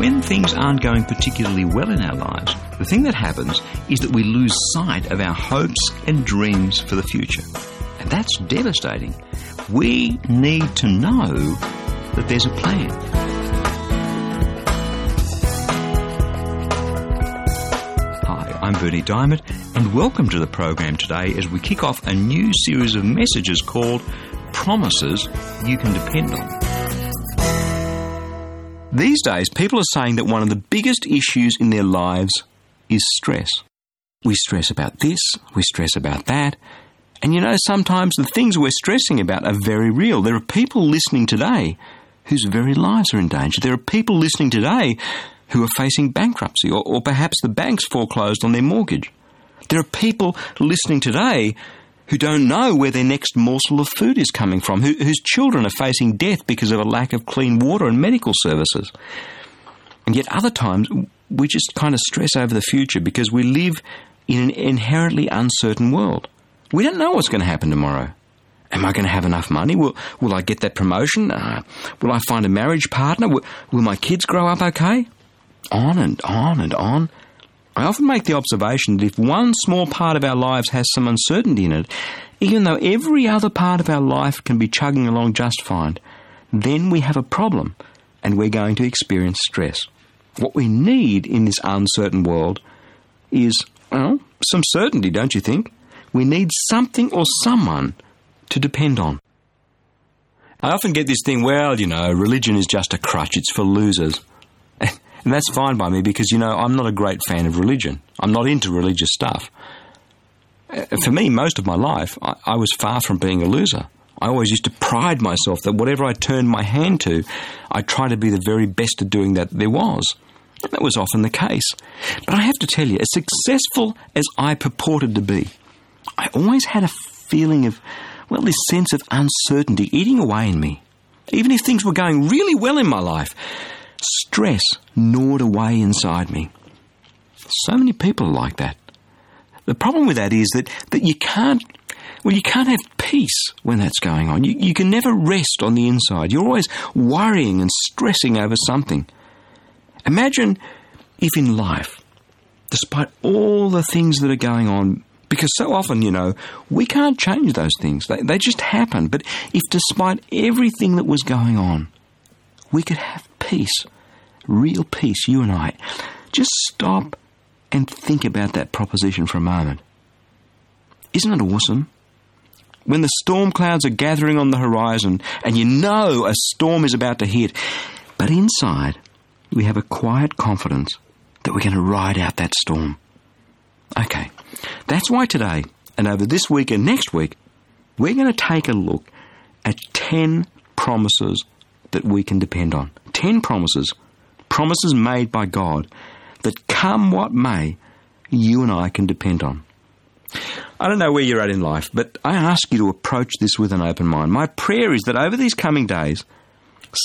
when things aren't going particularly well in our lives, the thing that happens is that we lose sight of our hopes and dreams for the future. And that's devastating. We need to know that there's a plan. Hi, I'm Bernie Dymet, and welcome to the program today as we kick off a new series of messages called Promises You Can Depend On. These days, people are saying that one of the biggest issues in their lives is stress. We stress about this, we stress about that, and you know, sometimes the things we're stressing about are very real. There are people listening today whose very lives are in danger. There are people listening today who are facing bankruptcy, or, or perhaps the bank's foreclosed on their mortgage. There are people listening today who don't know where their next morsel of food is coming from, who, whose children are facing death because of a lack of clean water and medical services. And yet, other times, we just kind of stress over the future because we live in an inherently uncertain world. We don't know what's going to happen tomorrow. Am I going to have enough money? Will, will I get that promotion? Uh, will I find a marriage partner? Will, will my kids grow up okay? On and on and on. I often make the observation that if one small part of our lives has some uncertainty in it, even though every other part of our life can be chugging along just fine, then we have a problem and we're going to experience stress. What we need in this uncertain world is, well, some certainty, don't you think? We need something or someone to depend on. I often get this thing, well, you know, religion is just a crutch, it's for losers. And that's fine by me because, you know, I'm not a great fan of religion. I'm not into religious stuff. Uh, for me, most of my life, I, I was far from being a loser. I always used to pride myself that whatever I turned my hand to, I tried to be the very best at doing that there was. And that was often the case. But I have to tell you, as successful as I purported to be, I always had a feeling of, well, this sense of uncertainty eating away in me. Even if things were going really well in my life, stress gnawed away inside me. So many people are like that. The problem with that is that, that you can't well, you can't have peace when that's going on. You, you can never rest on the inside. You're always worrying and stressing over something. Imagine if in life, despite all the things that are going on, because so often, you know, we can't change those things. They, they just happen. But if despite everything that was going on, we could have peace, real peace, you and I, just stop and think about that proposition for a moment. Isn't it awesome? When the storm clouds are gathering on the horizon and you know a storm is about to hit, but inside we have a quiet confidence that we're going to ride out that storm. Okay, that's why today and over this week and next week, we're going to take a look at 10 promises that we can depend on. 10 promises, promises made by God that come what may, you and I can depend on. I don't know where you're at in life, but I ask you to approach this with an open mind. My prayer is that over these coming days,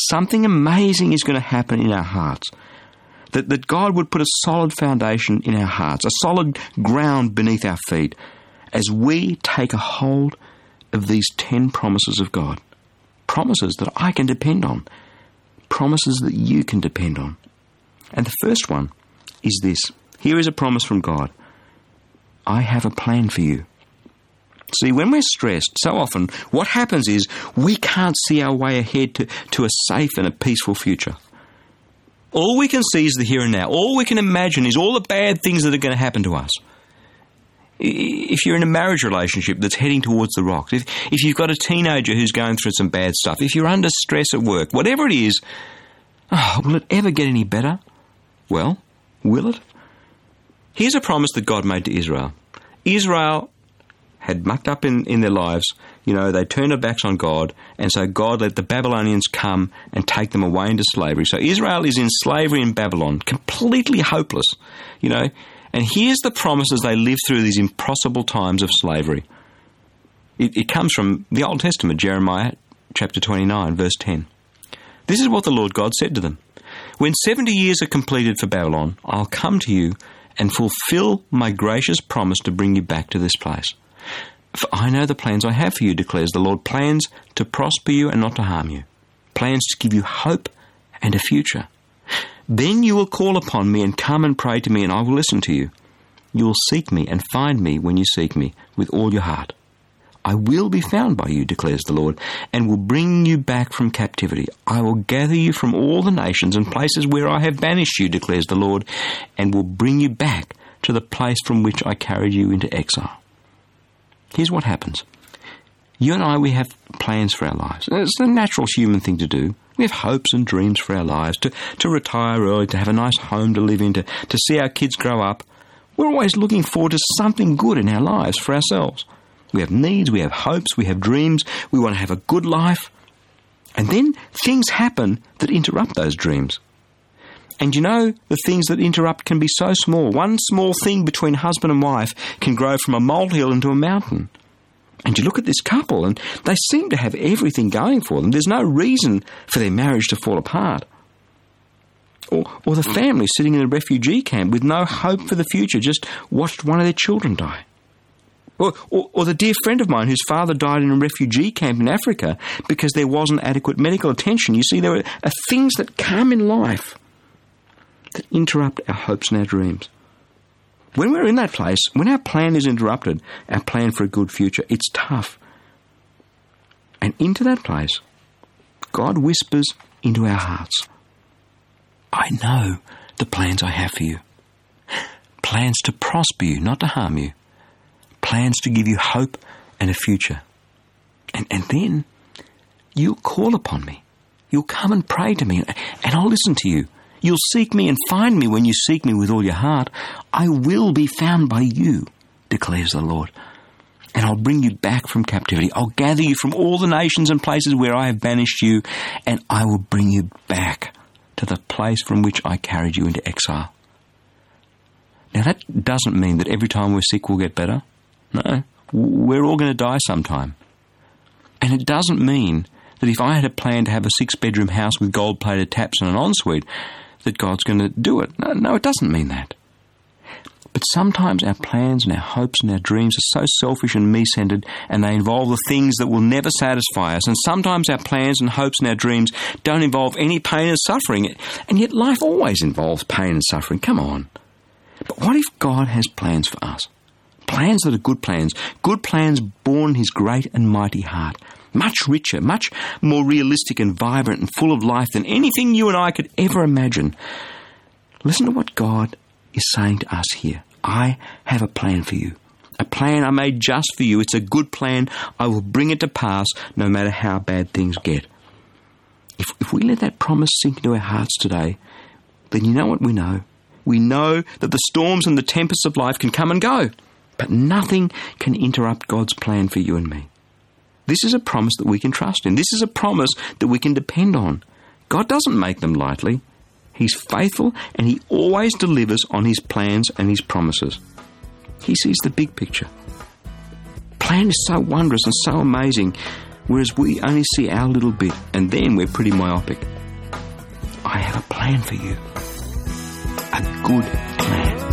something amazing is going to happen in our hearts. That, that God would put a solid foundation in our hearts, a solid ground beneath our feet, as we take a hold of these ten promises of God. Promises that I can depend on, promises that you can depend on. And the first one is this here is a promise from God I have a plan for you. See, when we're stressed, so often what happens is we can't see our way ahead to, to a safe and a peaceful future. All we can see is the here and now. All we can imagine is all the bad things that are going to happen to us. If you're in a marriage relationship that's heading towards the rocks, if, if you've got a teenager who's going through some bad stuff, if you're under stress at work, whatever it is, oh, will it ever get any better? Well, will it? Here's a promise that God made to Israel. Israel had mucked up in, in their lives. You know, they turned their backs on God, and so God let the Babylonians come and take them away into slavery. So Israel is in slavery in Babylon, completely hopeless. You know, and here's the promises they live through these impossible times of slavery. It, it comes from the Old Testament, Jeremiah chapter 29, verse 10. This is what the Lord God said to them When 70 years are completed for Babylon, I'll come to you and fulfill my gracious promise to bring you back to this place. For I know the plans I have for you, declares the Lord plans to prosper you and not to harm you, plans to give you hope and a future. Then you will call upon me and come and pray to me, and I will listen to you. You will seek me and find me when you seek me with all your heart. I will be found by you, declares the Lord, and will bring you back from captivity. I will gather you from all the nations and places where I have banished you, declares the Lord, and will bring you back to the place from which I carried you into exile. Here's what happens. You and I, we have plans for our lives. It's the natural human thing to do. We have hopes and dreams for our lives, to, to retire early, to have a nice home to live in, to, to see our kids grow up. We're always looking forward to something good in our lives for ourselves. We have needs, we have hopes, we have dreams, we want to have a good life. And then things happen that interrupt those dreams. And you know, the things that interrupt can be so small. One small thing between husband and wife can grow from a molehill into a mountain. And you look at this couple, and they seem to have everything going for them. There's no reason for their marriage to fall apart. Or, or the family sitting in a refugee camp with no hope for the future, just watched one of their children die. Or, or, or, the dear friend of mine whose father died in a refugee camp in Africa because there wasn't adequate medical attention. You see, there are, are things that come in life that interrupt our hopes and our dreams. When we're in that place, when our plan is interrupted, our plan for a good future, it's tough. And into that place, God whispers into our hearts I know the plans I have for you. Plans to prosper you, not to harm you plans to give you hope and a future. And, and then you'll call upon me. You'll come and pray to me, and I'll listen to you. You'll seek me and find me when you seek me with all your heart. I will be found by you, declares the Lord. And I'll bring you back from captivity. I'll gather you from all the nations and places where I have banished you, and I will bring you back to the place from which I carried you into exile. Now, that doesn't mean that every time we're sick we'll get better. No, we're all going to die sometime. And it doesn't mean that if I had a plan to have a six bedroom house with gold plated taps and an ensuite, that God's going to do it. No, no, it doesn't mean that. But sometimes our plans and our hopes and our dreams are so selfish and me centered, and they involve the things that will never satisfy us. And sometimes our plans and hopes and our dreams don't involve any pain and suffering. And yet life always involves pain and suffering. Come on. But what if God has plans for us? Plans that are good plans, good plans born in his great and mighty heart. Much richer, much more realistic and vibrant and full of life than anything you and I could ever imagine. Listen to what God is saying to us here. I have a plan for you. A plan I made just for you. It's a good plan. I will bring it to pass no matter how bad things get. If, if we let that promise sink into our hearts today, then you know what we know. We know that the storms and the tempests of life can come and go. But nothing can interrupt God's plan for you and me. This is a promise that we can trust in. This is a promise that we can depend on. God doesn't make them lightly. He's faithful and He always delivers on His plans and His promises. He sees the big picture. Plan is so wondrous and so amazing, whereas we only see our little bit and then we're pretty myopic. I have a plan for you. A good plan.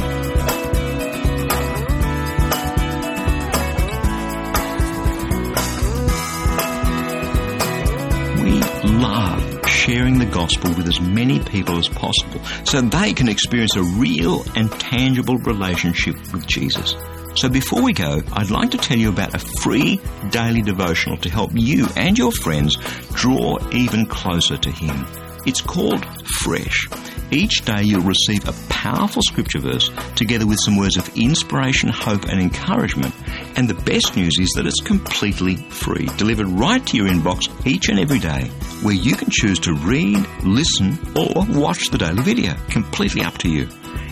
Gospel with as many people as possible so they can experience a real and tangible relationship with Jesus. So before we go, I'd like to tell you about a free daily devotional to help you and your friends draw even closer to Him. It's called Fresh. Each day you'll receive a powerful scripture verse together with some words of inspiration, hope and encouragement. And the best news is that it's completely free, delivered right to your inbox each and every day, where you can choose to read, listen or watch the daily video. Completely up to you.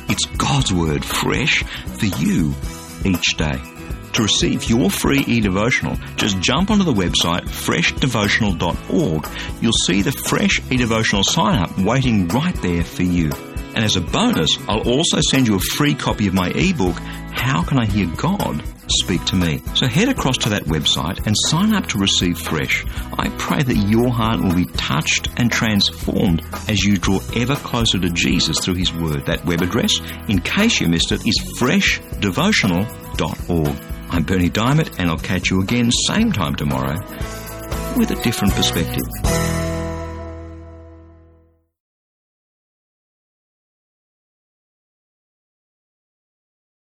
It's God's Word fresh for you each day. To receive your free e-devotional, just jump onto the website freshdevotional.org. You'll see the fresh e-devotional sign up waiting right there for you. And as a bonus, I'll also send you a free copy of my ebook, How Can I Hear God Speak to Me? So head across to that website and sign up to receive fresh. I pray that your heart will be touched and transformed as you draw ever closer to Jesus through His Word. That web address, in case you missed it, is freshdevotional.org. I'm Bernie Dymet, and I'll catch you again same time tomorrow with a different perspective.